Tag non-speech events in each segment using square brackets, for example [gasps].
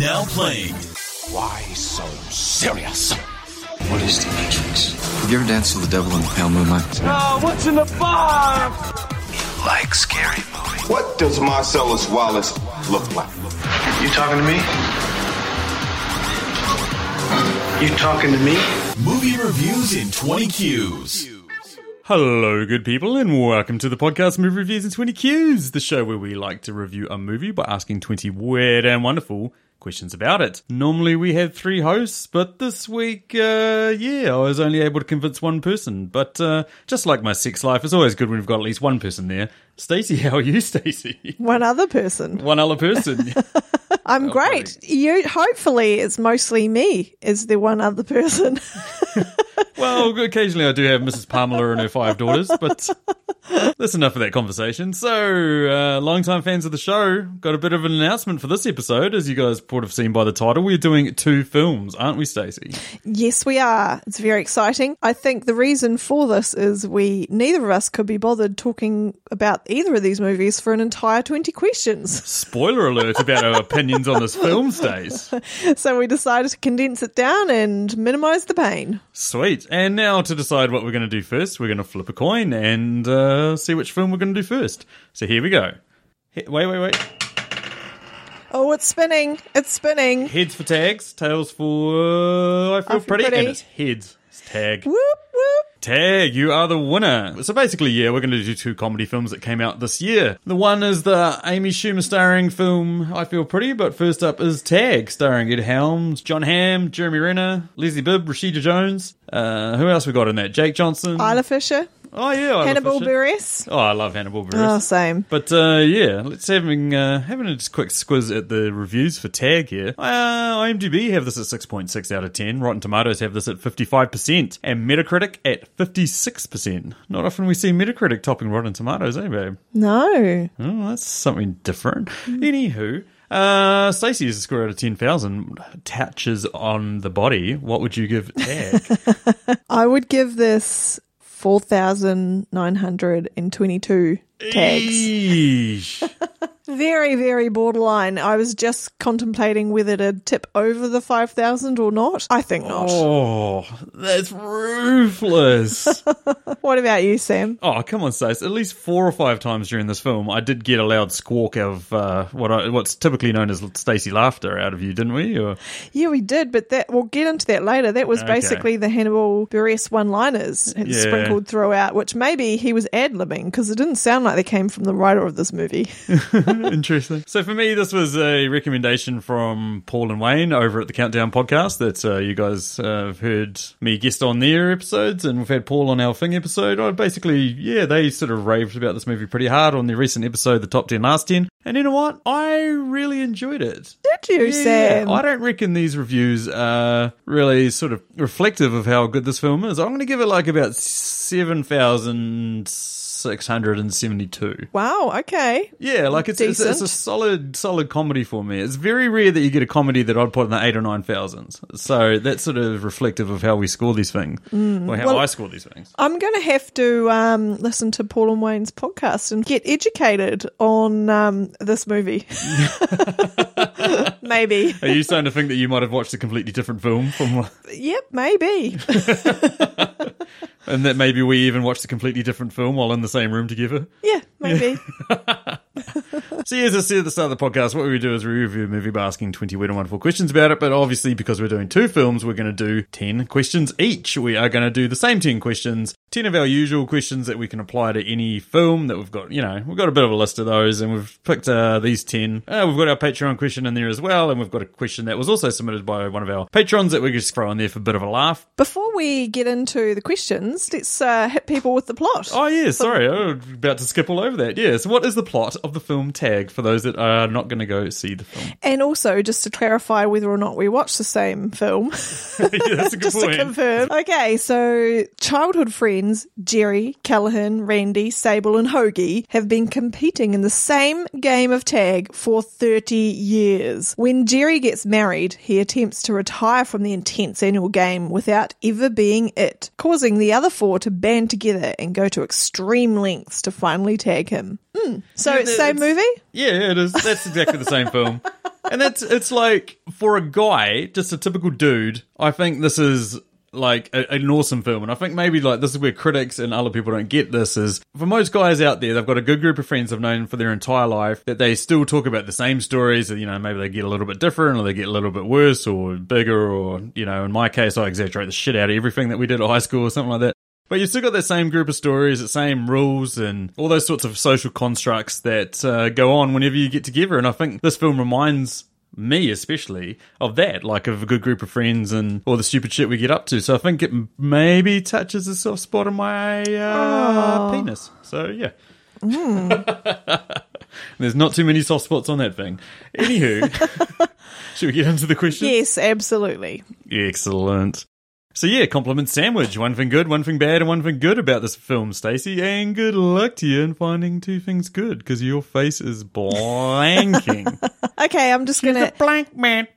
Now playing. Why so serious? What is the Matrix? Have you ever danced with the devil in the pale moonlight? Oh, what's in the bar? You like scary movies. What does Marcellus Wallace look like? You talking to me? You talking to me? Movie reviews in 20 Qs. Hello, good people, and welcome to the podcast Movie Reviews in 20 Qs, the show where we like to review a movie by asking 20 weird and wonderful questions about it. Normally we have three hosts, but this week, uh, yeah, I was only able to convince one person. But uh, just like my sex life, it's always good when we've got at least one person there. Stacey, [laughs] how are you, Stacey? One other person. One other person. [laughs] I'm great. You hopefully it's mostly me is the one other person. [laughs] well, occasionally I do have Mrs. Pamela and her five daughters, but that's enough of that conversation. So, uh, long-time fans of the show, got a bit of an announcement for this episode. As you guys would have seen by the title, we're doing two films, aren't we, Stacey? yes, we are. It's very exciting. I think the reason for this is we neither of us could be bothered talking about either of these movies for an entire 20 questions. Spoiler alert about our [laughs] opinions on this film, Stace. [laughs] So we decided to condense it down and minimize the pain. Sweet. And now to decide what we're going to do first, we're going to flip a coin and uh, see which film we're going to do first. So here we go. He- wait, wait, wait. Oh, it's spinning. It's spinning. Heads for tags, tails for uh, I feel, I Feel pretty, Pretty. and it's heads. It's tag. Whoop. Tag, you are the winner. So basically, yeah, we're going to do two comedy films that came out this year. The one is the Amy Schumer starring film I Feel Pretty, but first up is Tag, starring Ed Helms, Jon Hamm, Jeremy Renner, Leslie Bibb, Rashida Jones. Uh, who else we got in that? Jake Johnson. Isla Fisher. Oh yeah, Isla Hannibal Buress. Oh, I love Hannibal Buress. Oh, same. But uh, yeah, let's having uh, having a just quick squiz at the reviews for Tag here. Uh, IMDb have this at six point six out of ten. Rotten Tomatoes have this at fifty five percent, and Metacritic at fifty six percent. Not often we see Metacritic topping Rotten Tomatoes, eh, babe? No. Oh, that's something different. Anywho. Uh, Stacey is a score out of 10,000 touches on the body. What would you give Tag? [laughs] I would give this 4,922 tags. Eesh. [laughs] Very, very borderline. I was just contemplating whether to tip over the 5,000 or not. I think not. Oh, that's ruthless. [laughs] What about you, Sam? Oh, come on, Stace. At least four or five times during this film, I did get a loud squawk of uh, what I, what's typically known as Stacey laughter out of you, didn't we? Or Yeah, we did, but that we'll get into that later. That was Okay. basically the Hannibal Buress one-liners Yeah. sprinkled throughout, which maybe he was ad-libbing because it didn't sound like they came from the writer of this movie. [laughs] interesting. So for me, this was a recommendation from Paul and Wayne over at the Countdown podcast that uh, you guys uh, have heard me guest on their episodes, and we've had Paul on our Thing episode. I basically, yeah, they sort of raved about this movie pretty hard on their recent episode, the Top Ten Last Ten. And you know what? I really enjoyed it. Did you, Sam? I don't reckon these reviews are really sort of reflective of how good this film is. I'm going to give it like about 7,672. Wow. Okay. Yeah, like it's, it's, it's a solid, solid comedy for me. It's very rare that you get a comedy that I'd put in the eight or nine thousands. So that's sort of reflective of how we score these things, or how Well- I score these things. I'm going to have to um, listen to Paul and Wayne's podcast and get educated on um, this movie. [laughs] maybe. Are you starting to think that you might have watched a completely different film from, Yep, maybe. [laughs] and that maybe we even watched a completely different film while in the same room together? Yeah, maybe. [laughs] So, yeah, as I said at the start of the podcast, what we do is we review a movie by asking 20 weird and wonderful questions about it. But obviously, because we're doing two films, we're going to do 10 questions each. We are going to do the same 10 questions, 10 of our usual questions that we can apply to any film that we've got. You know, we've got a bit of a list of those, and we've picked uh, these 10. Uh, we've got our Patreon question in there as well, and we've got a question that was also submitted by one of our patrons that we just throw in there for a bit of a laugh. Before we get into the questions, let's uh, hit people with the plot. Oh, yeah, sorry. I was about to skip all over that. Yeah, so what is the plot of the film Tag for those that are not going to go see the film? And also, just to clarify whether or not we watched the same film, [laughs] yeah, that's a good [laughs] just point. to confirm. Okay, so childhood friends Jerry, Callahan, Randy, Sable, and Hoagie have been competing in the same game of tag for 30 years. When Jerry gets married, he attempts to retire from the intense annual game without ever being it, causing the other four to band together and go to extreme lengths to finally tag him. Hmm, So Yeah, it's same movie? Yeah, it is. That's exactly the same film. [laughs] and that's it's like for a guy, just a typical dude. I think this is like a, an awesome film, and I think maybe like this is where critics and other people don't get this. Is for most guys out there, they've got a good group of friends they've known for their entire life that they still talk about the same stories. You know, maybe they get a little bit different, or they get a little bit worse, or bigger, or you know, in my case, I exaggerate the shit out of everything that we did at high school or something like that. But you still got that same group of stories, the same rules, and all those sorts of social constructs that uh, go on whenever you get together. And I think this film reminds me, especially, of that, like of a good group of friends and all the stupid shit we get up to. So I think it maybe touches a soft spot on my uh, penis. So yeah. [laughs] There's not too many soft spots on that thing. Anywho, [laughs] should we get into the question? Yes, absolutely. Excellent. So yeah, compliment sandwich. One thing good, one thing bad, and one thing good about this film, Stacey. And good luck to you in finding two things good, because your face is blanking. [laughs] Okay, I'm just gonna. Blank man.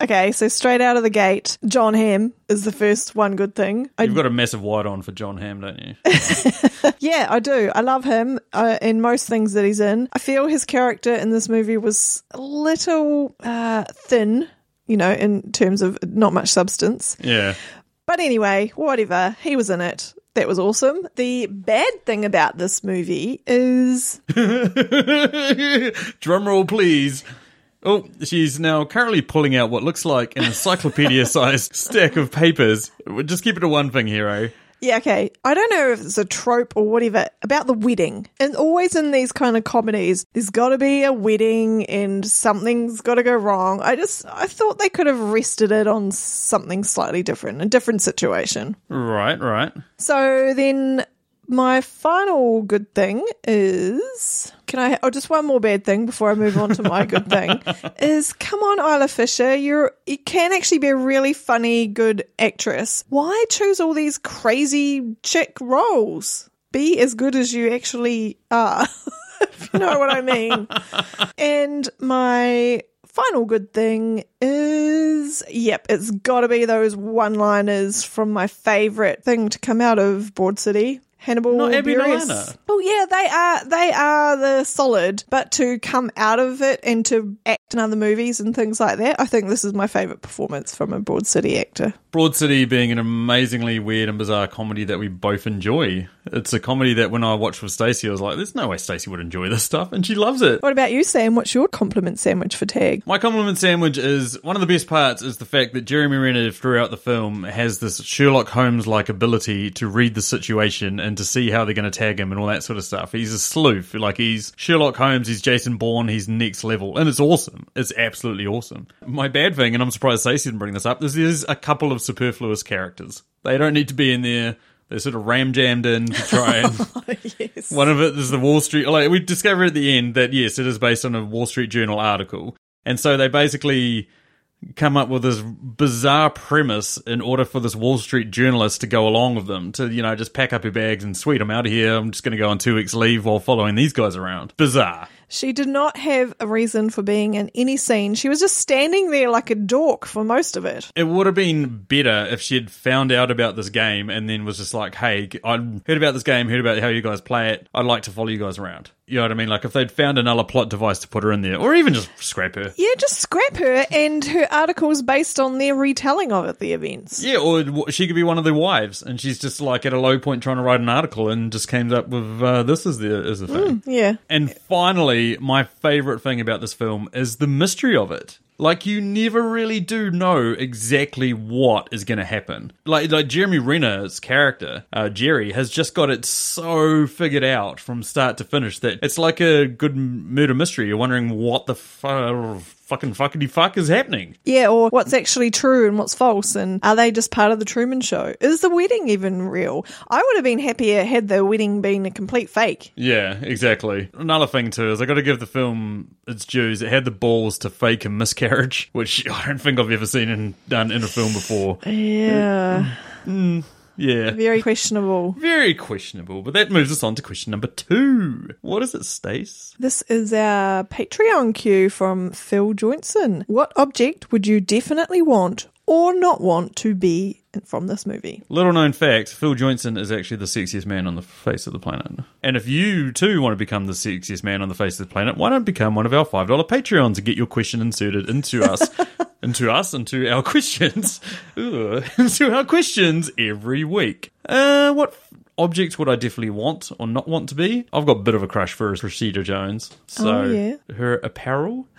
Okay, so straight out of the gate, Jon Hamm is the first one good thing. You've got a massive white on for Jon Hamm, don't you? [laughs] yeah, I do. I love him uh, in most things that he's in. I feel his character in this movie was a little uh, thin, you know, in terms of not much substance. Yeah. But anyway, whatever. He was in it. That was awesome. The bad thing about this movie is [laughs] Drum roll, please. Oh, she's now currently pulling out what looks like an encyclopedia-sized [laughs] stack of papers. Just keep it to one thing, hero. Yeah, okay. I don't know if it's a trope or whatever about the wedding. And always in these kind of comedies, there's got to be a wedding and something's got to go wrong. I just, I thought they could have rested it on something slightly different, a different situation. Right, right. So then my final good thing is can I oh just one more bad thing before I move on to my good thing [laughs] is come on Isla Fisher you're you can actually be a really funny good actress. Why choose all these crazy chick roles? Be as good as you actually are [laughs] if you know what I mean. And my final good thing is yep it's got to be those one liners from my favorite thing to come out of Broad City Hannibal Not Buress. Oh yeah, they are they are the solid, but to come out of it and to act in other movies and things like that, I think this is my favorite performance from a Broad City actor. Broad City being an amazingly weird and bizarre comedy that we both enjoy. It's a comedy that when I watched with Stacey, I was like, "There's no way Stacey would enjoy this stuff," and she loves it. What about you, Sam? What's your compliment sandwich for Tag? My compliment sandwich is one of the best parts is the fact that Jeremy Renner throughout the film has this Sherlock Holmes like ability to read the situation and to see how they're going to tag him and all that sort of stuff. He's a sleuth, like he's Sherlock Holmes, he's Jason Bourne, he's next level, and it's awesome. It's absolutely awesome. My bad thing, and I'm surprised Stacey didn't bring this up, is there's a couple of superfluous characters. They don't need to be in there. They're sort of ram jammed in to try and [laughs] oh, yes. one of it is the Wall Street. Like we discover at the end that yes, it is based on a Wall Street Journal article, and so they basically come up with this bizarre premise in order for this Wall Street journalist to go along with them to you know just pack up your bags and sweet I'm out of here. I'm just going to go on two weeks leave while following these guys around. Bizarre. She did not have a reason for being in any scene. She was just standing there like a dork for most of it. It would have been better if she had found out about this game and then was just like, "Hey, I heard about this game, heard about how you guys play it. I'd like to follow you guys around." You know what I mean? Like if they'd found another plot device to put her in there, or even just scrap her. Yeah, just scrap her and her articles based on their retelling of it, the events. Yeah, or she could be one of the wives, and she's just like at a low point trying to write an article, and just came up with uh, this is the is the thing. Yeah. And finally, my favorite thing about this film is the mystery of it. Like you never really do know exactly what is going to happen. Like like Jeremy Renner's character, uh, Jerry, has just got it so figured out from start to finish that it's like a good murder mystery. You're wondering what the fu- fucking fuckity fuck is happening. Yeah, or what's actually true and what's false, and are they just part of the Truman Show? Is the wedding even real? I would have been happier had the wedding been a complete fake. Yeah, exactly. Another thing too is I got to give the film its dues. It had the balls to fake a miscarriage, which [laughs] I don't think I've ever seen in, done in a film before. Yeah, mm. Yeah. very questionable. Very questionable, but that moves us on to question number two. What is it, Stace? This is our Patreon cue from Phil Joynson. What object would you definitely want or not want to be from this movie? Little known fact Phil Joynson is actually the sexiest man on the face of the planet. And if you too want to become the sexiest man on the face of the planet, why don't become one of our $5 Patreons and get your question inserted into us? [laughs] into us, into our questions, [laughs] Ugh. into our questions every week. Uh, what object would I definitely want or not want to be? I've got a bit of a crush for Rashida Jones. So Oh, yeah. her apparel, [laughs]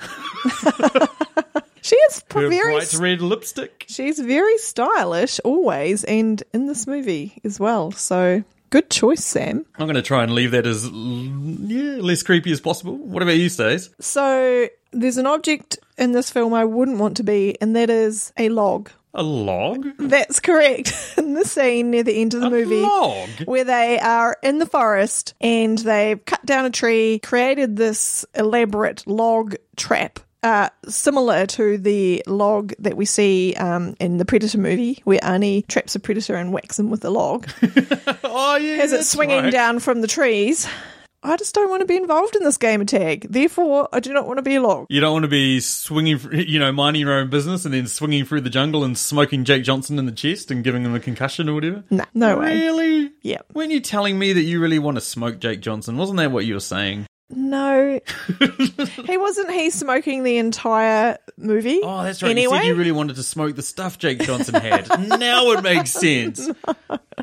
She is her very bright red lipstick. she's very stylish always and in this movie as well. So good choice, Sam. I'm going to try and leave that as yeah less creepy as possible. What about you, Stace? So there's an object in this film I wouldn't want to be, and that is a log. A log? That's correct. [laughs] In the scene near the end of the A movie, log? where they are in the forest and they've cut down a tree, created this elaborate log trap. Uh, similar to the log that we see um, in the Predator movie, where Arnie traps a predator and whacks him with a log [laughs] Oh yeah, as it's swinging right. down from the trees. I just don't want to be involved in this game of tag. Therefore, I do not want to be a log. You don't want to be swinging, you know, minding your own business and then swinging through the jungle and smoking Jake Johnson in the chest and giving him a concussion or whatever. Nah, no way. Really? Yeah. Weren't you telling me that you really want to smoke Jake Johnson? Wasn't that what you were saying? No, [laughs] he wasn't. He smoking the entire movie. Oh, that's right. Anyway, You said you really wanted to smoke the stuff Jake Johnson had. now it makes [laughs] sense.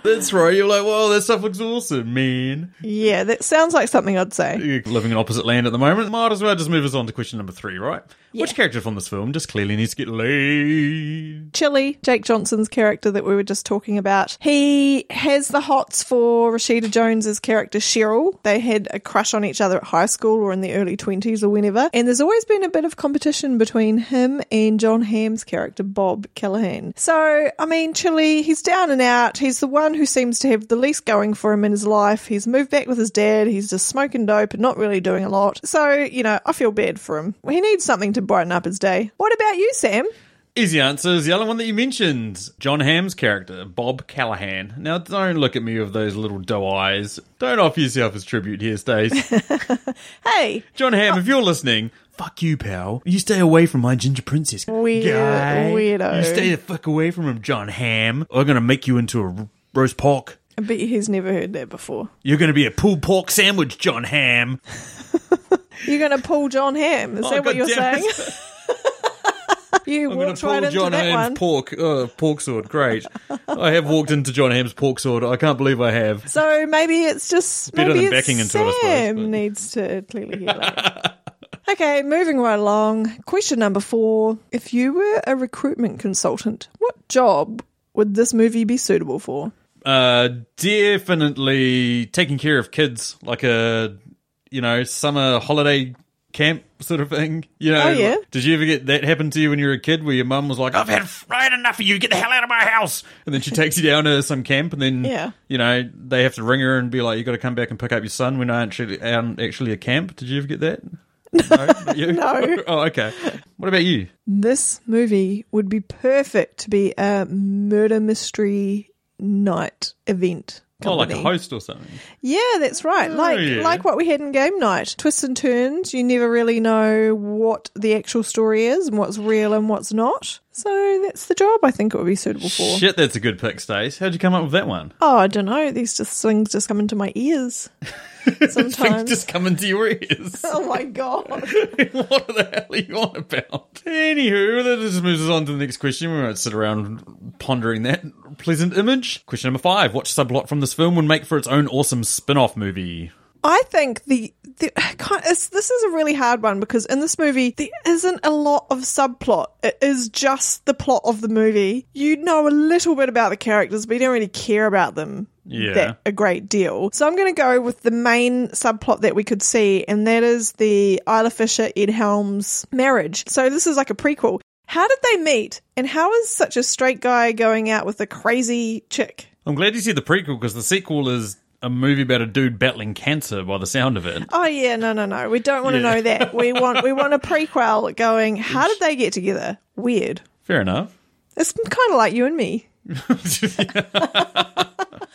That's right. You're like, well, that stuff looks awesome, man. yeah, that sounds like something I'd say. You're living in opposite land at the moment. Might as well just move us on to question number three, right? Which character from this film just clearly needs to get laid? Chili, Jake Johnson's character that we were just talking about, he has the hots for Rashida Jones's character Cheryl. They had a crush on each other at high school or in the early 20s or whenever. And there's always been a bit of competition between him and Jon Hamm's character, Bob Callahan. So, I mean, Chili, he's down and out. He's the one who seems to have the least going for him in his life. He's moved back with his dad. He's just smoking dope and not really doing a lot. So, you know, I feel bad for him. He needs something to brighten up his day. What about you, Sam? Easy answer is the other one that you mentioned. Jon Hamm's character, Bob Callahan. Now, don't look at me with those little doe eyes. Don't offer yourself as tribute here, Stace. [laughs] Hey, Jon Hamm, oh. if you're listening, fuck you, pal. You stay away from my ginger princess Weird- guy. weirdo. You stay the fuck away from him, Jon Hamm. I'm gonna make you into a r- roast pork. I bet he's never heard that before. You're gonna be a pulled pork sandwich, Jon Hamm. [laughs] You're going to pull John Ham. Is Oh, that what you're saying? [laughs] You I'm going walked to pull right into John that Ham's one. pork, uh, pork sword. Great. I have walked into John Ham's pork sword. I can't believe I have. So maybe it's just Better maybe than it's backing into it, I suppose, Sam but- needs to clearly hear that. [laughs] okay, moving right along. Question number four: If you were a recruitment consultant, what job would this movie be suitable for? Uh, definitely taking care of kids, like a you know summer holiday camp sort of thing. You oh, know, Oh, yeah? Did you ever get that happen to you when you were a kid, where your mum was like, "I've had, I've enough of you. Get the hell out of my house," and then she takes you down to some camp, and then Yeah. you know they have to ring her and be like, "You got to come back and pick up your son." When I actually aren't actually a camp. Did you ever get that? No. No. [laughs] [laughs] oh, okay. What about you? This movie would be perfect to be a murder mystery night event. Oh, like a host or something. Yeah, that's right. Oh, like Oh, yeah. like what we had in game night. Twists and turns. You never really know what the actual story is and what's real and what's not. So that's the job I think it would be suitable for. Shit, that's a good pick, Stace. How'd you come up with that one? Oh, I don't know. These just things just come into my ears. [laughs] Things Sometimes. just come into your ears. [laughs] oh my god. [laughs] what the hell are you on about? Anywho, that just moves us on to the next question. We won't sit around pondering that pleasant image. Question number five. What subplot from this film would make for its own awesome spin off movie? I think the, the [sighs] this is a really hard one because in this movie there isn't a lot of subplot. It is just the plot of the movie. You know a little bit about the characters, but you don't really care about them. Yeah. that a great deal. So I'm going to go with the main subplot that we could see, and that is the Isla Fisher Ed Helms marriage. So this is like a prequel. How did they meet, and how is such a straight guy going out with a crazy chick? I'm glad you said the prequel because the sequel is a movie about a dude battling cancer by the sound of it. Oh yeah, no, no, no. We don't want to Yeah. know that. We want we want a prequel going. How did they get together? Weird. Fair enough. It's kind of like you and me.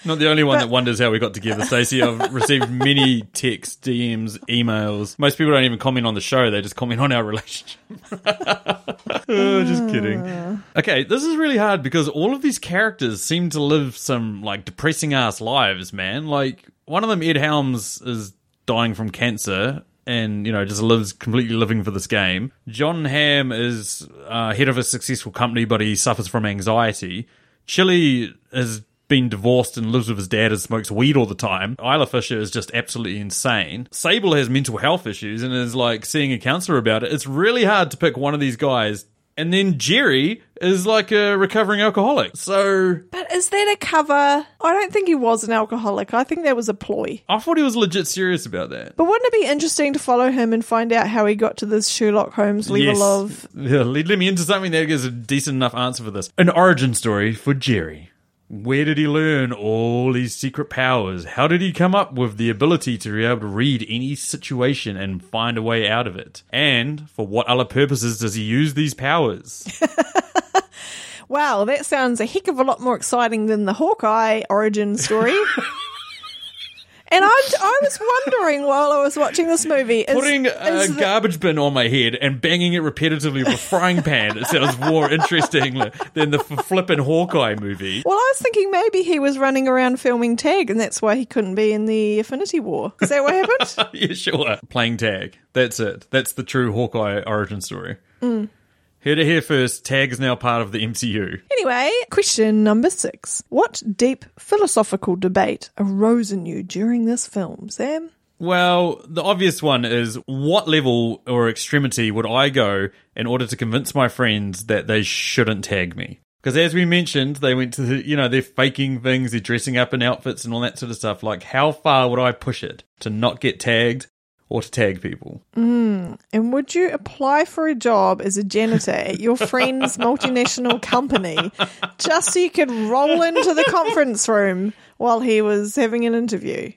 Not the only one that wonders how we got together, Stacey. I've received many texts, DMs, emails. Most people don't even comment on the show; they just comment on our relationship. [laughs] Oh, just kidding. Okay, this is really hard because all of these characters seem to live some like depressing ass lives, man. Like one of them, Ed Helms, is dying from cancer. And you know, just lives completely living for this game. Jon Hamm is uh, head of a successful company, but he suffers from anxiety. Chili has been divorced and lives with his dad and smokes weed all the time. Isla Fisher is just absolutely insane. Sable has mental health issues and is like seeing a counselor about it. It's really hard to pick one of these guys. And then Jerry is like a recovering alcoholic. So But is that a cover? I don't think he was an alcoholic. I think that was a ploy. I thought he was legit serious about that. But wouldn't it be interesting to follow him and find out how he got to this Sherlock Holmes level of [laughs] Yeah, lead, lead me into something that gives a decent enough answer for this. An origin story for Jerry. Where did he learn all his secret powers? How did he come up with the ability to be able to read any situation and find a way out of it? And for what other purposes does he use these powers? [laughs] Wow, that sounds a heck of a lot more exciting than the Hawkeye origin story. [laughs] and I, I was wondering while I was watching this movie, is, Putting a is the- garbage bin on my head and banging it repetitively with a frying pan. It sounds more interesting than the flippin' Hawkeye movie. well, I was thinking maybe he was running around filming tag, and that's why he couldn't be in the Infinity War. Is that what happened? [laughs] yeah, sure. Playing tag. That's it. That's the true Hawkeye origin story. Mm. Here to here first, tag is now part of the MCU. Anyway, question number six. What deep philosophical debate arose in you during this film, Sam? Well, the obvious one is what level or extremity would I go in order to convince my friends that they shouldn't tag me? Because as we mentioned, they went to the, you know, they're faking things, they're dressing up in outfits and all that sort of stuff. Like, how far would I push it to not get tagged or to tag people? Mm. And would you apply for a job as a janitor at your [laughs] friend's multinational company just so you could roll into the conference room while he was having an interview?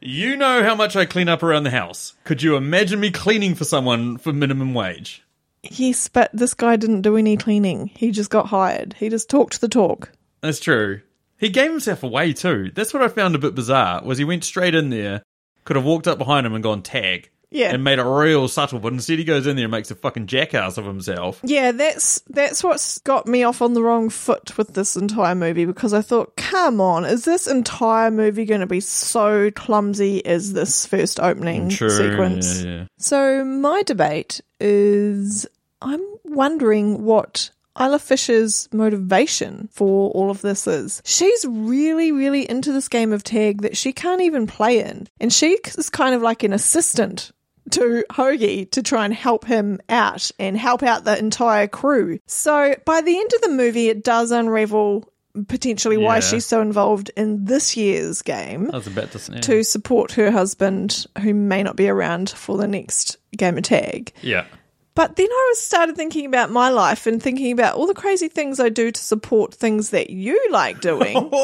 You know how much I clean up around the house. Could you imagine me cleaning for someone for minimum wage? Yes, but this guy didn't do any cleaning. He just got hired. He just talked the talk. That's true. He gave himself away too. That's what I found a bit bizarre. Was he went straight in there, could have walked up behind him and gone tag, Yeah. and made it real subtle. But instead, he goes in there and makes a fucking jackass of himself. Yeah, that's that's what's got me off on the wrong foot with this entire movie because I thought, come on, is this entire movie going to be so clumsy as this first opening mm, sequence? Yeah, yeah. So my debate is I'm wondering what Isla Fisher's motivation for all of this is. She's really, really into this game of tag that she can't even play in. And she is kind of like an assistant to Hoagie to try and help him out and help out the entire crew. So by the end of the movie, it does unravel potentially why Yeah. she's so involved in this year's game I was about to say. to support her husband who may not be around for the next game of tag. Yeah. But then I was started thinking about my life and thinking about all the crazy things I do to support things that you like doing. [laughs]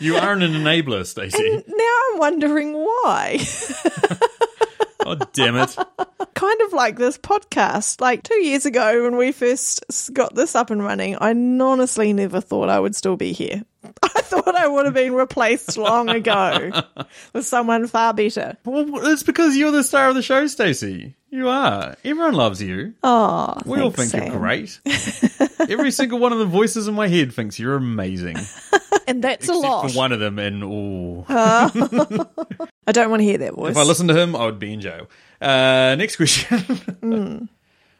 You are an enabler, Stacey. now I'm wondering why. [laughs] oh, damn it. kind of like this podcast. Like two years ago when we first got this up and running, I honestly never thought I would still be here. [laughs] I thought I would have been replaced long ago [laughs] with someone far better. Well, it's because you're the star of the show, Stacey. You are. Everyone loves you. Oh, we all think you're great. [laughs] Every single one of the voices in my head thinks you're amazing. And that's a lot. for one of them, and oh. I don't want to hear that voice. If I listened to him, I would be in jail. Uh, next question.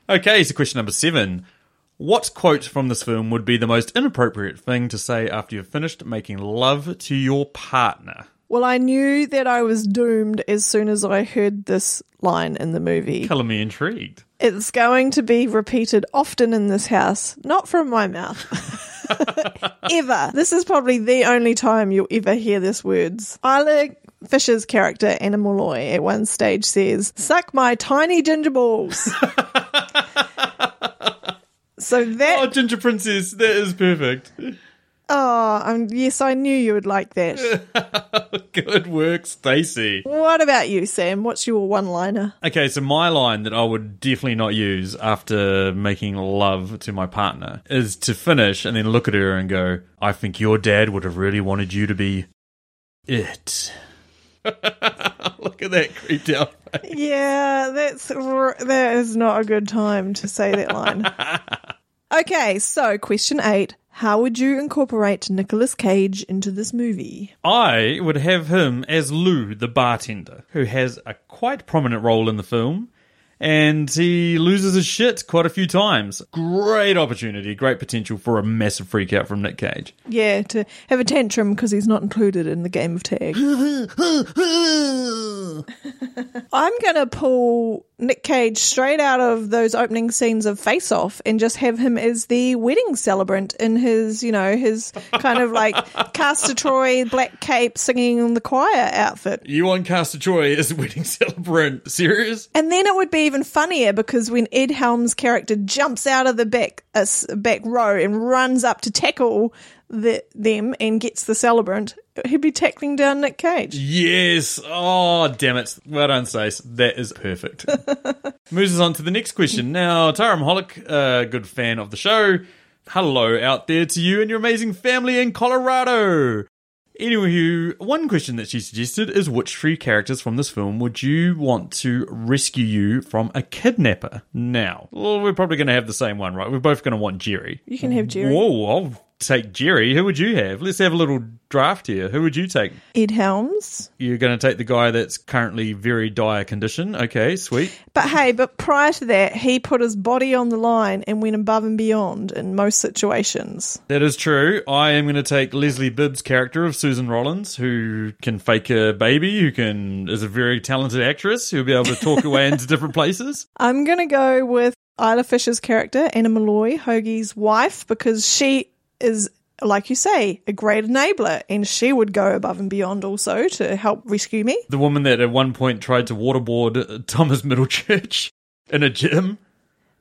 Okay, so question number seven. What quote from this film would be the most inappropriate thing to say after you've finished making love to your partner? Well, I knew that I was doomed as soon as I heard this line in the movie. Color me intrigued. It's going to be repeated often in this house, not from my mouth. [laughs] ever. This is probably the only time you'll ever hear this words. Isla Fisher's character, Anna Malloy, at one stage says, Suck my tiny ginger balls. [laughs] so that Oh, Ginger Princess, that is perfect. oh, um, yes, I knew you would like that. [laughs] Good work, Stacey. What about you, Sam? What's your one liner? Okay, so my line that I would definitely not use after making love to my partner is to finish and then look at her and go, I think your dad would have really wanted you to be it. [laughs] look at that creeped out face. Yeah, that's that is not a good time to say that line. [laughs] okay, so question eight: How would you incorporate Nicolas Cage into this movie? I would have him as Lou, the bartender, who has a quite prominent role in the film. And he loses his shit quite a few times. Great opportunity, great potential for a massive freak out from Nick Cage. Yeah, to have a tantrum because he's not included in the game of tag. [laughs] [laughs] I'm going to pull Nick Cage straight out of those opening scenes of Face Off and just have him as the wedding celebrant in his, you know, his kind of like [laughs] Castor Troy black cape singing in the choir outfit. You want Castor Troy as a wedding celebrant? Serious? And then it would be even funnier because when Ed Helms' character jumps out of the back uh, back row and runs up to tackle the, them and gets the celebrant, he'd be tackling down Nick Cage. Yes. Oh, damn it. Well done, Stace. That is perfect. [laughs] Moves us on to the next question. Now, Tara Hollick, a good fan of the show. Hello out there to you and your amazing family in Colorado. Anywho, one question that she suggested is which three characters from this film would you want to rescue you from a kidnapper? Now, well, we're probably going to have the same one, right? We're both going to want Jerry. You can have Jerry. Whoa, I'll take Jerry. Who would you have? Let's have a little draft here. Who would you take? Ed Helms. You're going to take the guy that's currently very dire condition. Okay, sweet. But hey, but prior to that, he put his body on the line and went above and beyond in most situations. That is true. I am going to take Leslie Bibb's character of Susan Rollins, who can fake a baby, who can is a very talented actress, who'll be able to talk away into different places. [laughs] I'm going to go with Isla Fisher's character, Anna Malloy, Hoagie's wife, because she is, like you say, a great enabler and she would go above and beyond also to help rescue me. The woman that at one point tried to waterboard uh, Thomas Middleditch in a gym.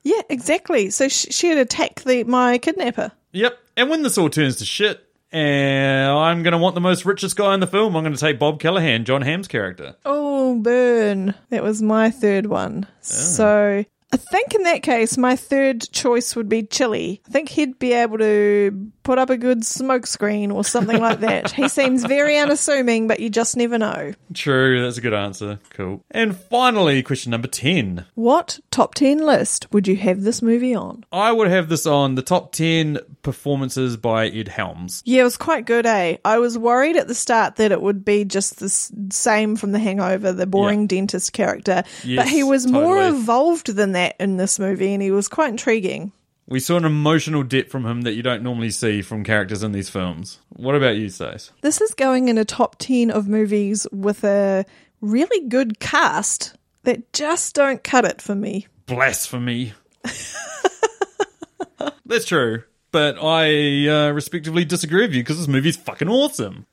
Yeah, exactly. So sh- she'd attack the my kidnapper. Yep. And when this all turns to shit, and I'm going to want the most richest guy in the film. I'm going to take Bob Callahan, Jon Hamm's character. Oh, burn. That was my third one. So I think in that case, my third choice would be Chili. I think he'd be able to put up a good smoke screen or something like that. he seems very unassuming, but you just never know. True, that's a good answer. Cool. And finally, question number 10. What top 10 list would you have this movie on? I would have this on the top 10 performances by Ed Helms. Yeah, it was quite good, eh? I was worried at the start that it would be just the same from The Hangover, the boring Yeah. dentist character. but he was more evolved than that in this movie, and he was quite intriguing. We saw an emotional depth from him that you don't normally see from characters in these films. What about you, Stace? This is going in a top 10 of movies with a really good cast that just don't cut it for me. Blasphemy. [laughs] That's true. But I uh, respectively disagree with you because this movie's fucking awesome.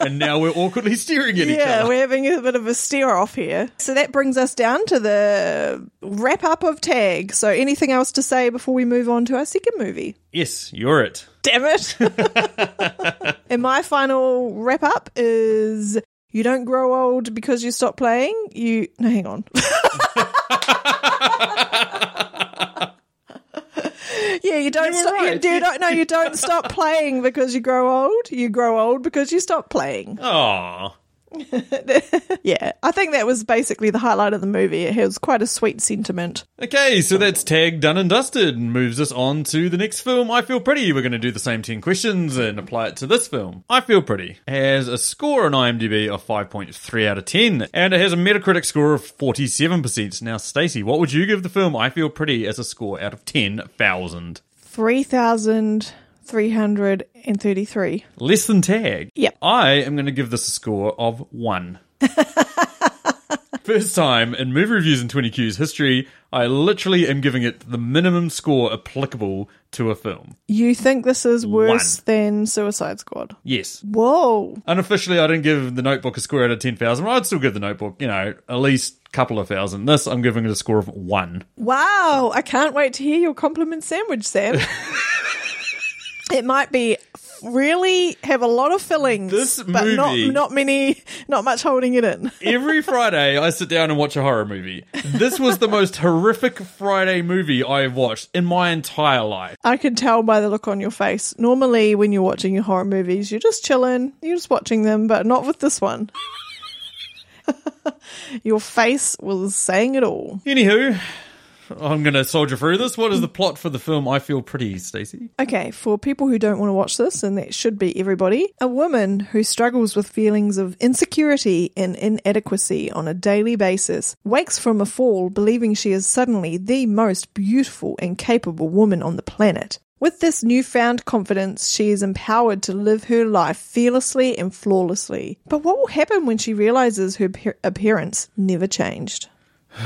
And now we're awkwardly steering at each other. Yeah, we're having a bit of a steer off here. So that brings us down to the wrap up of Tag. So anything else to say before we move on to our second movie? Yes, you're it. Damn it. [laughs] and my final wrap up is you don't grow old because you stop playing. You no, hang on. [laughs] yeah, you don't You stop. Right. you don't no, you don't stop [laughs] playing because you grow old. You grow old because you stop playing. Aww. [laughs] Yeah, I think that was basically the highlight of the movie. It has quite a sweet sentiment. Okay, so that's tag done and dusted moves us on to the next film, I Feel Pretty. We're going to do the same 10 questions and apply it to this film. I Feel Pretty has a score on IMDb of 5.3 out of 10 and it has a Metacritic score of 47%. Now, Stacey, what would you give the film I Feel Pretty as a score out of 10,000? Three thousand three hundred and thirty-three. Less than tag? Yep. I am going to give this a score of 1. [laughs] First time in movie reviews in 20Q's history, I literally am giving it the minimum score applicable to a film. You think this is worse One. than Suicide Squad? Yes. Whoa. Unofficially, I didn't give The Notebook a score out of 10,000. I'd still give The Notebook, you know, at least a couple of thousand. This, I'm giving it a score of one. Wow. I can't wait to hear your compliment sandwich, Sam. [laughs] it might be really have a lot of fillings, This but not not many, not much holding it in. [laughs] Every Friday, I sit down and watch a horror movie. This was the most horrific Friday movie I have watched in my entire life. I can tell by the look on your face. Normally, when you're watching your horror movies, you're just chilling, you're just watching them, but not with this one. [laughs] your face was saying it all. Anywho, I'm going to soldier through this. What is the plot for the film I Feel Pretty, Stacey? Okay, for people who don't want to watch this, and that should be everybody, a woman who struggles with feelings of insecurity and inadequacy on a daily basis wakes from a fall believing she is suddenly the most beautiful and capable woman on the planet. With this newfound confidence, she is empowered to live her life fearlessly and flawlessly. But what will happen when she realizes her appear- appearance never changed? [sighs]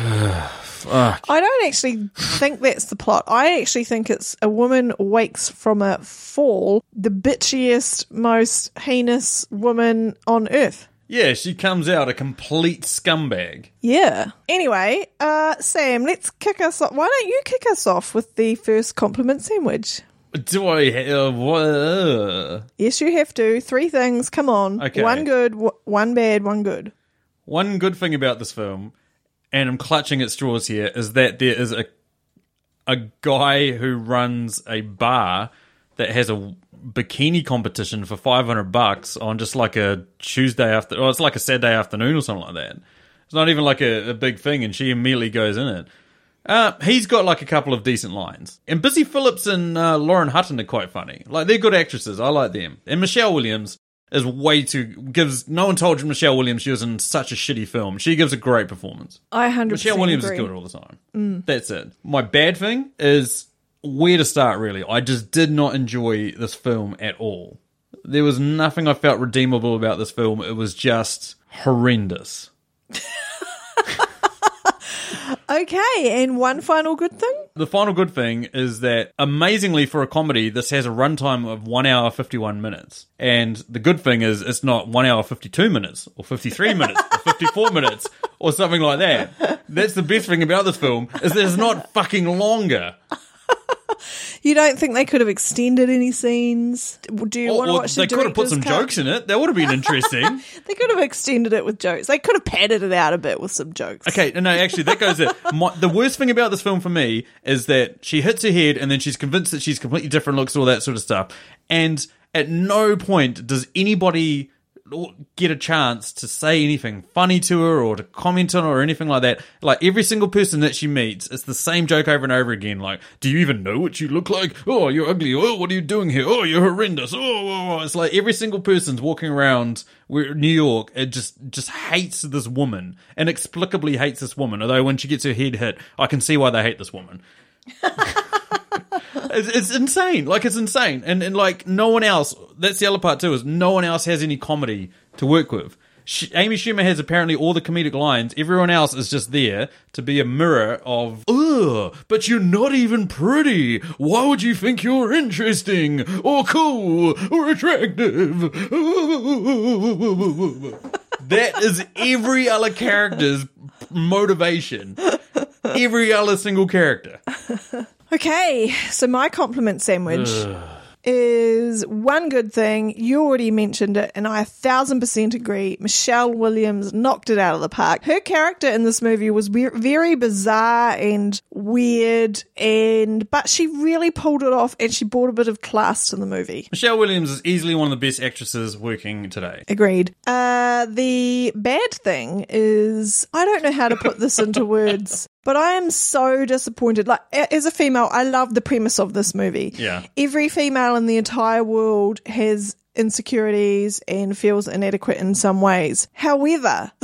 I don't actually think that's the plot. I actually think it's a woman wakes from a fall, the bitchiest, most heinous woman on earth. Yeah, she comes out a complete scumbag. Yeah. Anyway, uh, Sam, let's kick us off. Why don't you kick us off with the first compliment sandwich? Do I have what? Yes, you have to. Three things. Come on. Okay. One good, w- one bad, one good. One good thing about this film, and I'm clutching at straws here, is that there is a a guy who runs a bar that has a bikini competition for 500 bucks on just like a Tuesday after, or it's like a Saturday afternoon or something like that. It's not even like a, a big thing, and she immediately goes in it. Uh, he's got like a couple of decent lines. And Busy Phillips and uh, Lauren Hutton are quite funny. Like they're good actresses. I like them. And Michelle Williams is way too gives. No one told you Michelle Williams she was in such a shitty film. She gives a great performance. I 100% Michelle Williams agree. is good all the time. Mm. That's it. My bad thing is where to start. Really, I just did not enjoy this film at all. There was nothing I felt redeemable about this film. It was just horrendous. [laughs] Okay, and one final good thing? The final good thing is that amazingly for a comedy, this has a runtime of one hour fifty one minutes. And the good thing is it's not one hour fifty two minutes or fifty three [laughs] minutes or fifty four minutes or something like that. That's the best thing about this film is that it's not fucking longer. You don't think they could have extended any scenes? Do you Or, want to watch they the could have put some cut? jokes in it. That would have been interesting. [laughs] They could have extended it with jokes. They could have padded it out a bit with some jokes. Okay, no, actually, that goes it. My, the worst thing about this film for me is that she hits her head and then she's convinced that she's completely different, looks all that sort of stuff. And at no point does anybody get a chance to say anything funny to her or to comment on her or anything like that. Like every single person that she meets, it's the same joke over and over again. Like, do you even know what you look like? Oh, you're ugly. Oh, what are you doing here? Oh, you're horrendous. Oh, oh, oh. it's like every single person's walking around New York. It just just hates this woman, inexplicably hates this woman. Although when she gets her head hit, I can see why they hate this woman. [laughs] It's, it's insane. Like it's insane, and and like no one else. That's the other part too. Is no one else has any comedy to work with. Sh- Amy Schumer has apparently all the comedic lines. Everyone else is just there to be a mirror of, ugh, but you're not even pretty. Why would you think you're interesting or cool or attractive? [laughs] that is every other character's motivation. Every other single character. Okay, so my compliment sandwich is one good thing. You already mentioned it, and I a thousand percent agree. Michelle Williams knocked it out of the park. Her character in this movie was we- very bizarre and weird, and but she really pulled it off, and she brought a bit of class to the movie. Michelle Williams is easily one of the best actresses working today. Agreed. Uh, the bad thing is, I don't know how to put this into [laughs] words, but I am so disappointed. Like, as a female, I love the premise of this movie. Yeah. Every female in the entire world has insecurities and feels inadequate in some ways. However, [laughs]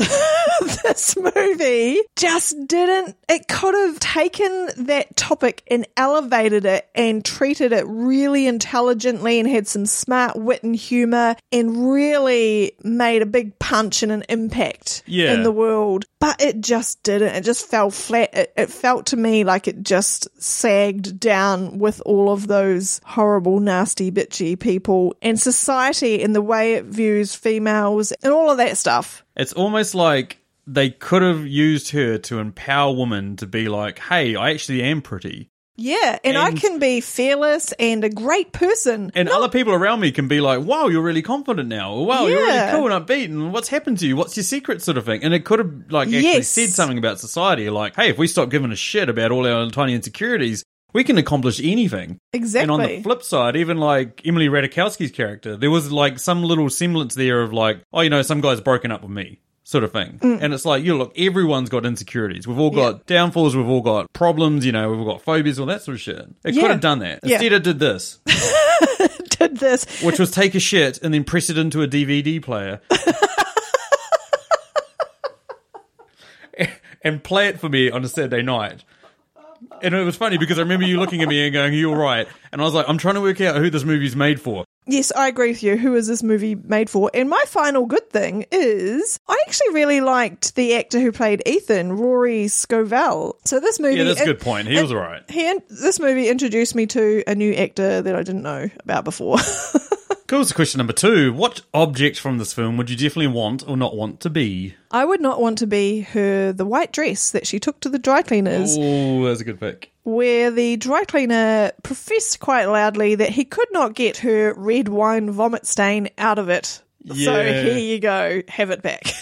[laughs] this movie just didn't, it could have taken that topic and elevated it and treated it really intelligently and had some smart wit and humor and really made a big punch and an impact Yeah. in the world. But it just didn't. It just fell flat. It, it felt to me like it just sagged down with all of those horrible, nasty, bitchy people and society and the way it views females and all of that stuff. It's almost like they could have used her to empower women to be like, hey, I actually am pretty. Yeah, and, I can be fearless and a great person. And other people around me can be like, wow, you're really confident now. Or, wow, you're really cool and upbeat. And what's happened to you? What's your secret sort of thing? And it could have like actually Yes. said something about society. Like, hey, if we stop giving a shit about all our tiny insecurities, we can accomplish anything. Exactly. And on the flip side, even like Emily Ratajkowski's character, there was like some little semblance there of like, oh, you know, some guy's broken up with me. Sort of thing. Mm. And it's like, you look, everyone's got insecurities. We've all got downfalls. We've all got problems. You know, we've all got phobias, all that sort of shit. It Yeah. could have done that. Yeah. Instead, it did this. [laughs] did this. which was take a shit and then press it into a DVD player. [laughs] [laughs] and play it for me on a Saturday night. And it was funny because I remember you looking at me and going, You're right. And I was like, I'm trying to work out who this movie's made for. Yes, I agree with you. Who is this movie made for? And my final good thing is I actually really liked the actor who played Ethan, Rory Scovel. So this movie Yeah, that's a good point. He was alright. He this movie introduced me to a new actor that I didn't know about before. [laughs] Cool. So question number two. What object from this film would you definitely want or not want to be? I would not want to be her the white dress that she took to the dry cleaners. Oh, that's a good pick. where the dry cleaner professed quite loudly that he could not get her red wine vomit stain out of it. Yeah. So here you go, have it back. [laughs]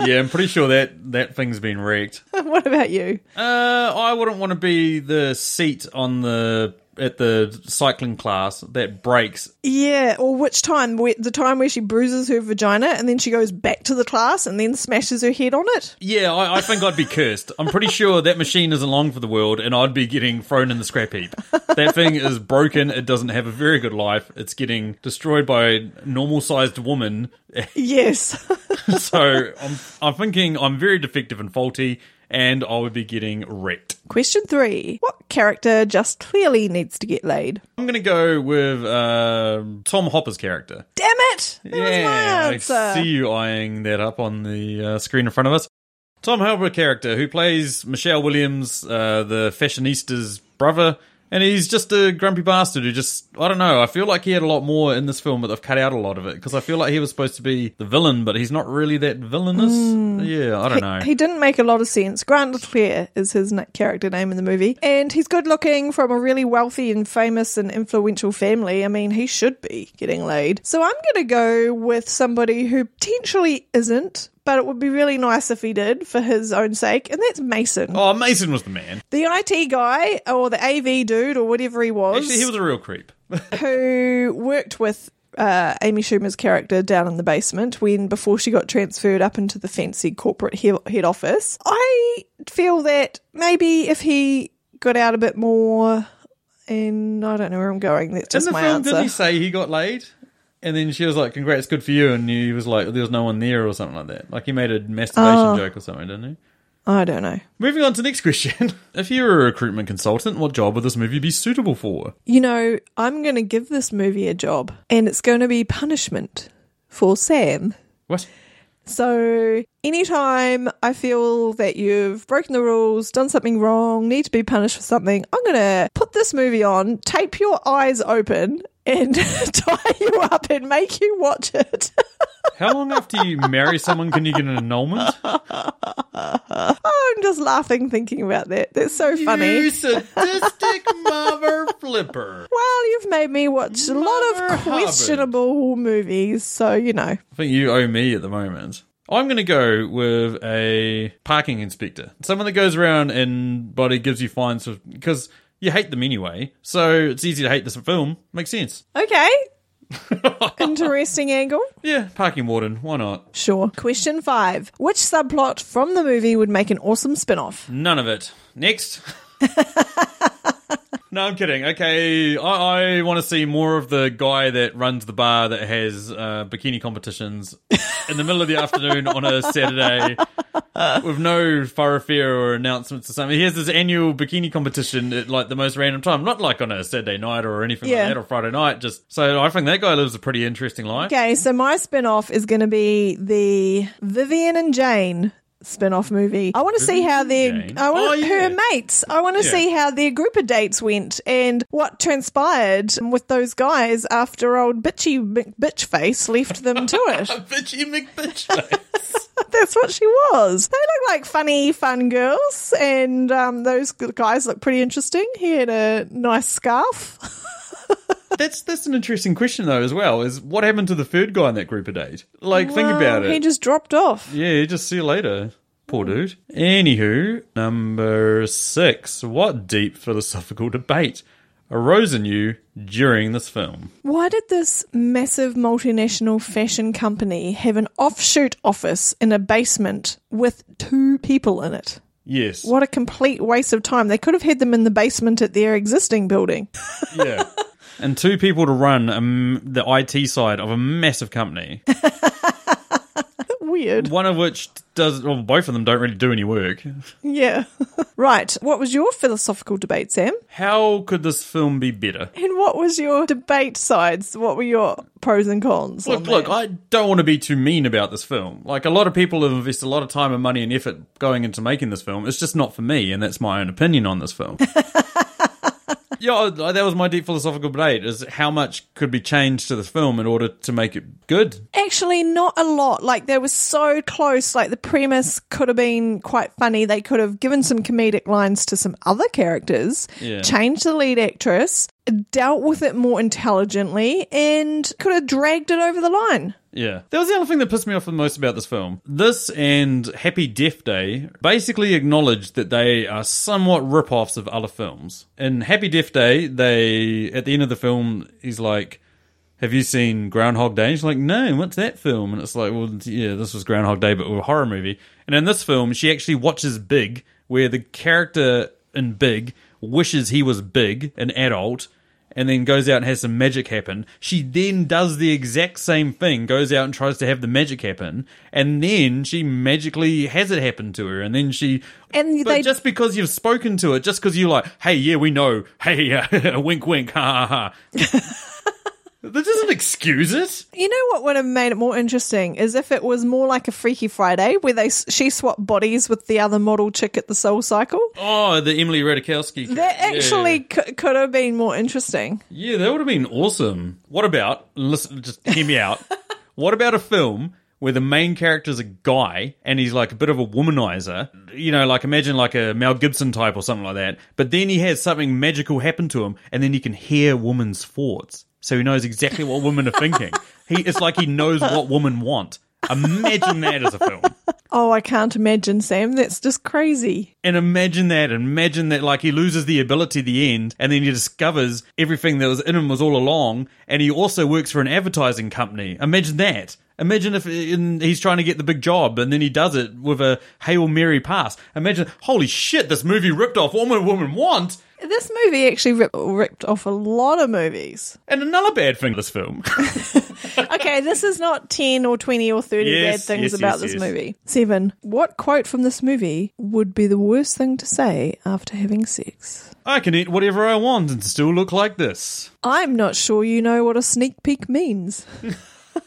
Yeah, I'm pretty sure that that thing's been wrecked. [laughs] what about you? Uh, I wouldn't want to be the seat on the at the cycling class that breaks. Yeah, or which time? Where, the time where she bruises her vagina and then she goes back to the class and then smashes her head on it? Yeah, I, I think I'd be cursed. I'm pretty sure that machine isn't long for the world, and I'd be getting thrown in the scrap heap. That thing is broken. It doesn't have a very good life. It's getting destroyed by a normal-sized woman. Yes. [laughs] So I'm, I'm thinking I'm very defective and faulty, and I would be getting wrecked. Question three What character just clearly needs to get laid? I'm going to go with uh, Tom Hopper's character. Damn it! That was my I see you eyeing that up on the uh, screen in front of us. Tom Hopper character who plays Michelle Williams, uh, the fashionista's brother, and he's just a grumpy bastard who just I don't know. I feel like he had a lot more in this film, but they've cut out a lot of it because I feel like he was supposed to be the villain, but he's not really that villainous. Yeah, I don't know. Hmm. He didn't make a lot of sense. Grant LeClair is his character name in the movie. And he's good looking from a really wealthy and famous and influential family. I mean, he should be getting laid. So I'm going to go with somebody who potentially isn't, but it would be really nice if he did for his own sake. And that's Mason. oh, Mason was the man. The IT guy or the AV dude or whatever he was, Actually, he was a real creep. [laughs] who worked with uh, Amy Schumer's character down in the basement when before she got transferred up into the fancy corporate he- head office. I feel that maybe if he got out a bit more, and I don't know where I'm going. That's just in the my film, answer. didn't he say he got laid? And then she was like, "Congrats, good for you." And he was like, "There was no one there," or something like that. Like he made a masturbation Oh. joke or something, didn't he? I don't know. Moving on to the next question. [laughs] if you were a recruitment consultant, what job would this movie be suitable for? You know, I'm going to give this movie a job, and it's going to be punishment for Sam. What? So, anytime I feel that you've broken the rules, done something wrong, need to be punished for something, I'm going to put this movie on, tape your eyes open, and [laughs] tie you up and make you watch it. How long after you marry someone can you get an annulment? oh, I'm just laughing thinking about that. That's so funny. You sadistic mother flipper. Well, you've made me watch a lot Mother of Hubbard. questionable movies, so you know. I think you owe me at the moment. I'm going to go with a parking inspector. Someone that goes around and body gives you fines because you hate them anyway. So it's easy to hate this film. Makes sense. [laughs] Okay. Interesting angle. Yeah, parking warden. Why not? Sure. Question five. Which subplot from the movie would make an awesome spin off? None of it. Next. [laughs] no, I'm kidding. Okay, I, I want to see more of the guy that runs the bar that has uh, bikini competitions in the middle of the [laughs] afternoon on a Saturday with no thoroughfare or announcements or something. He has this annual bikini competition at like the most random time, not like on a Saturday night or anything Yeah. like that or Friday night. Just so I think that guy lives a pretty interesting life. Okay, so my spin off is going to be the Vivian and Jane spin-off movie. I want to see how their Jane? I want Oh, her yeah. mates. I want to Yeah. see how their group of dates went and what transpired with those guys after old bitchy Mc- bitch face left them to [laughs] it. A bitchy McBitch face. [laughs] That's what she was. They look like funny, fun girls, and um, those guys look pretty interesting. He had a nice scarf. [laughs] that's that's an interesting question though as well. Is what happened to the third guy in that group of date? Like, think about it. He just dropped off. Yeah, just see you later. Poor dude. Anywho, number six. What deep philosophical debate arose in you during this film? Why did this massive multinational fashion company have an offshoot office in a basement with two people in it? Yes. What a complete waste of time. They could have had them in the basement at their existing building. [laughs] Yeah. And two people to run um, the IT side of a massive company, [laughs] Weird. one of which does, well, both of them don't really do any work. Yeah. [laughs] right. What was your philosophical debate, Sam? How could this film be better? And what was your debate sides? What were your pros and cons? Look, look. I don't want to be too mean about this film. Like, a lot of people have invested a lot of time and money and effort going into making this film. It's just not for me, and that's my own opinion on this film. [laughs] yeah, that was my deep philosophical debate, is how much could be changed to the film in order to make it good. Actually, not a lot. Like, they were so close. Like, the premise could have been quite funny. They could have given some comedic lines to some other characters, Yeah. changed the lead actress, dealt with it more intelligently, and could have dragged it over the line. Yeah. That was the other thing that pissed me off the most about this film. This and Happy Death Day basically acknowledge that they are somewhat rip-offs of other films. In Happy Death Day, they, at the end of the film, he's like, have you seen Groundhog Day? She's like, no, what's that film? And it's like, well, yeah, this was Groundhog Day, but a horror movie. And in this film, she actually watches Big, where the character in Big wishes he was big, an adult, and then goes out and has some magic happen. She then does the exact same thing, goes out and tries to have the magic happen, and then she magically has it happen to her, and then she. And but they- just because you've spoken to it, just because you're like, hey, yeah, we know, hey, uh, [laughs] wink, wink, ha ha ha. [laughs] that doesn't excuse it. You know what would have made it more interesting is if it was more like a Freaky Friday where they she swapped bodies with the other model chick at the Soul Cycle. Oh, the Emily Ratajkowski. That actually c- could have been more interesting. Yeah, that would have been awesome. What about, listen, just hear me out. [laughs] what about a film where the main character's a guy and he's like a bit of a womanizer? You know, like imagine like a Mel Gibson type or something like that. But then he has something magical happen to him and then he can hear women's thoughts. So he knows exactly what women are thinking. He, it's like he knows what women want. Imagine that as a film. Oh, I can't imagine, Sam. That's just crazy. And imagine that. Imagine that, like, he loses the ability at the end, and then he discovers everything that was in him was all along, and he also works for an advertising company. Imagine that. Imagine if in, he's trying to get the big job, and then he does it with a Hail Mary pass. Imagine, holy shit, this movie ripped off All women women want. This movie actually rip- ripped off a lot of movies. And another bad thing, this film. [laughs] Okay, this is not 10 or 20 or 30 Yes, bad things yes, about yes, this yes. movie. Seven, what quote from this movie would be the worst thing to say after having sex? I can eat whatever I want and still look like this. I'm not sure you know what a sneak peek means. [laughs]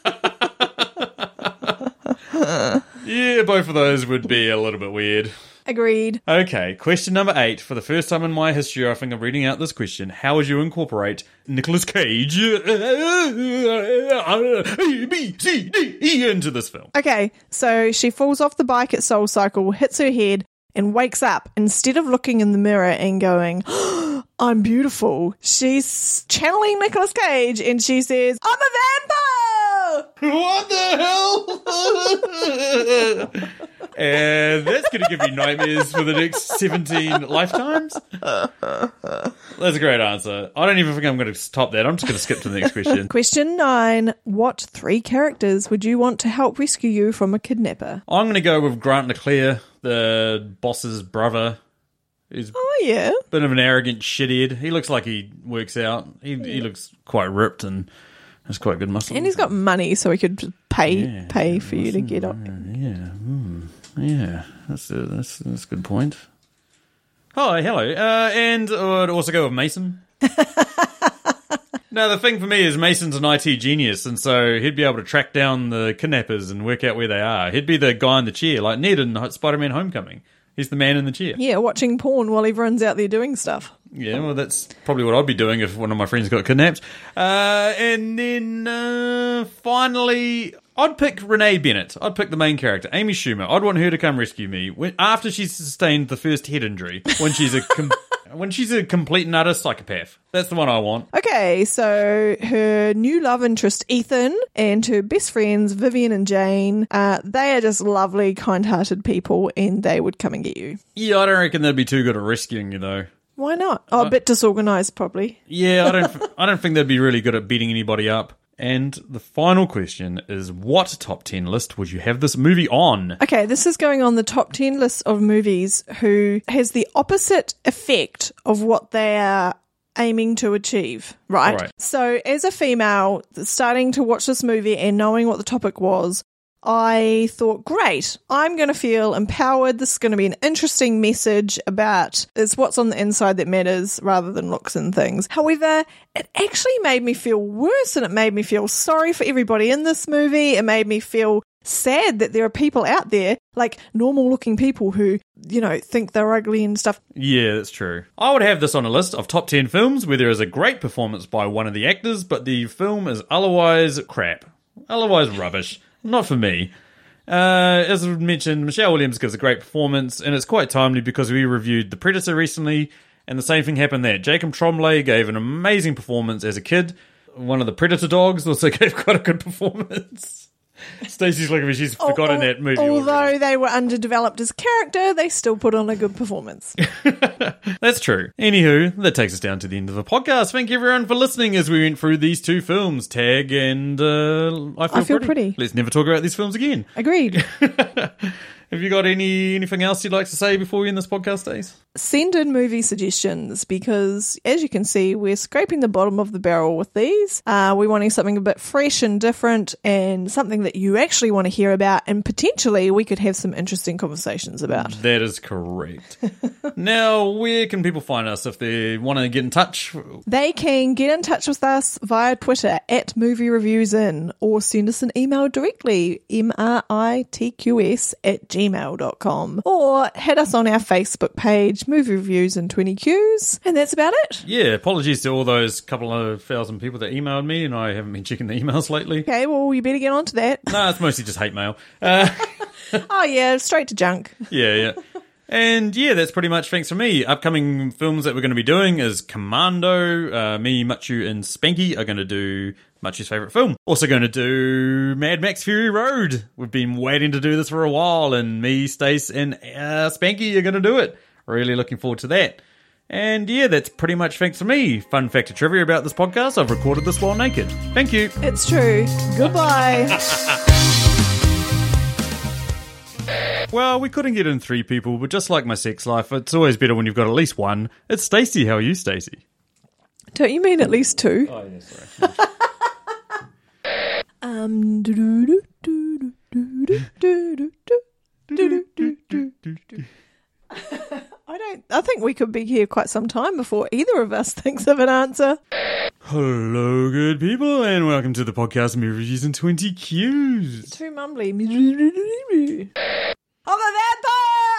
[laughs] Yeah, both of those would be a little bit weird. Agreed. Okay, question number eight. For the first time in my history, I think I'm reading out this question. How would you incorporate Nicolas Cage A, B, C, D, E into this film? Okay, so she falls off the bike at Soul Cycle, hits her head, and wakes up. Instead of looking in the mirror and going, [gasps] I'm beautiful, she's channeling Nicolas Cage and she says, I'm a vampire! What the hell? and that's going to give you nightmares for the next 17 lifetimes? That's a great answer. I don't even think I'm going to top that. I'm just going to skip to the next question. Question nine What three characters would you want to help rescue you from a kidnapper? I'm going to go with Grant LeClair, the boss's brother. He's Oh, yeah. bit of an arrogant shithead. He looks like he works out. He, he looks quite ripped and has quite good muscle. And he's got money, so he could pay Yeah, pay for you to get up. yeah, hmm, yeah. That's a, that's that's a good point. Hi, hello, uh, and I'd also go with Mason. [laughs] now the thing for me is Mason's an IT genius, and so he'd be able to track down the kidnappers and work out where they are. He'd be the guy in the chair, like Ned in Spider-Man: Homecoming. He's the man in the chair. Yeah, watching porn while everyone's out there doing stuff. Yeah, well, that's probably what I'd be doing if one of my friends got kidnapped. Uh, and then uh, finally, I'd pick Renee Bennett. I'd pick the main character, Amy Schumer. I'd want her to come rescue me when, after she's sustained the first head injury. When she's a com- [laughs] when she's a complete and utter psychopath. That's the one I want. Okay, so her new love interest, Ethan, and her best friends, Vivian and Jane, uh, they are just lovely, kind hearted people, and they would come and get you. Yeah, I don't reckon they'd be too good at rescuing you though. Why not? Oh, a uh, bit disorganized, probably. Yeah, I don't. [laughs] I don't think they'd be really good at beating anybody up. And the final question is: What top ten list would you have this movie on? Okay, this is going on the top 10 list of movies who has the opposite effect of what they are aiming to achieve, right? Right. So, as a female starting to watch this movie and knowing what the topic was, I thought, great, I'm going to feel empowered. This is going to be an interesting message about it's what's on the inside that matters rather than looks and things. However, it actually made me feel worse and it made me feel sorry for everybody in this movie. It made me feel sad that there are people out there, like normal looking people who, you know, think they're ugly and stuff. Yeah, that's true. I would have this on a list of top 10 films where there is a great performance by one of the actors, but the film is otherwise crap. Otherwise rubbish. Not for me. Uh, as mentioned, Michelle Williams gives a great performance, and it's quite timely because we reviewed The Predator recently, and the same thing happened there. Jacob Tremblay gave an amazing performance as a kid. One of the Predator dogs also [laughs] gave quite a good performance. Stacey's looking at me, she's forgotten that movie. Although already. they were underdeveloped as character, they still put on a good performance. [laughs] That's true. Anywho, that takes us down to the end of the podcast. Thank you everyone for listening as we went through these two films, Tag and uh, I Feel, I Feel Pretty. Let's never talk about these films again. Agreed. [laughs] Have you got any anything else you'd like to say before we end this podcast, Days? Send in movie suggestions because, as you can see, we're scraping the bottom of the barrel with these. Uh, we're wanting something a bit fresh and different and something that you actually want to hear about, and potentially we could have some interesting conversations about. That is correct. [laughs] now, where can people find us if they want to get in touch? They can get in touch with us via Twitter at Movie Reviews In or send us an email directly, M-R-I-T-Q-S at gmail.com or head us on our Facebook page, Movie Reviews and 20 Qs. And that's about it. Yeah, apologies to all those couple of thousand people that emailed me, and I haven't been [laughs] checking the emails lately. Okay, well, you better get on to that. [laughs] No, it's mostly just hate mail. Uh, [laughs] oh, yeah, straight to junk. yeah, yeah. And yeah, that's pretty much thanks for me. Upcoming films that we're going to be doing is Commando. Uh, me, Machu, and Spanky are going to do Machu's favorite film. Also going to do Mad Max Fury Road. We've been waiting to do this for a while, and me, Stace, and uh, Spanky are going to do it. Really looking forward to that. And yeah, that's pretty much thanks for me. Fun fact or trivia about this podcast: I've recorded this while naked. Thank you. It's true. Goodbye. [laughs] Well, we couldn't get in three people, but just like my sex life, it's always better when you've got at least one. It's Stacey. How are you, Stacey? Don't you mean at least two? Oh, yeah, sorry. um, I don't. I think we could be here quite some time before either of us thinks of an answer. Hello, good people, and welcome to the podcast Movie Reviews and Twenty Qs. Too mumbly. I'm a vampire.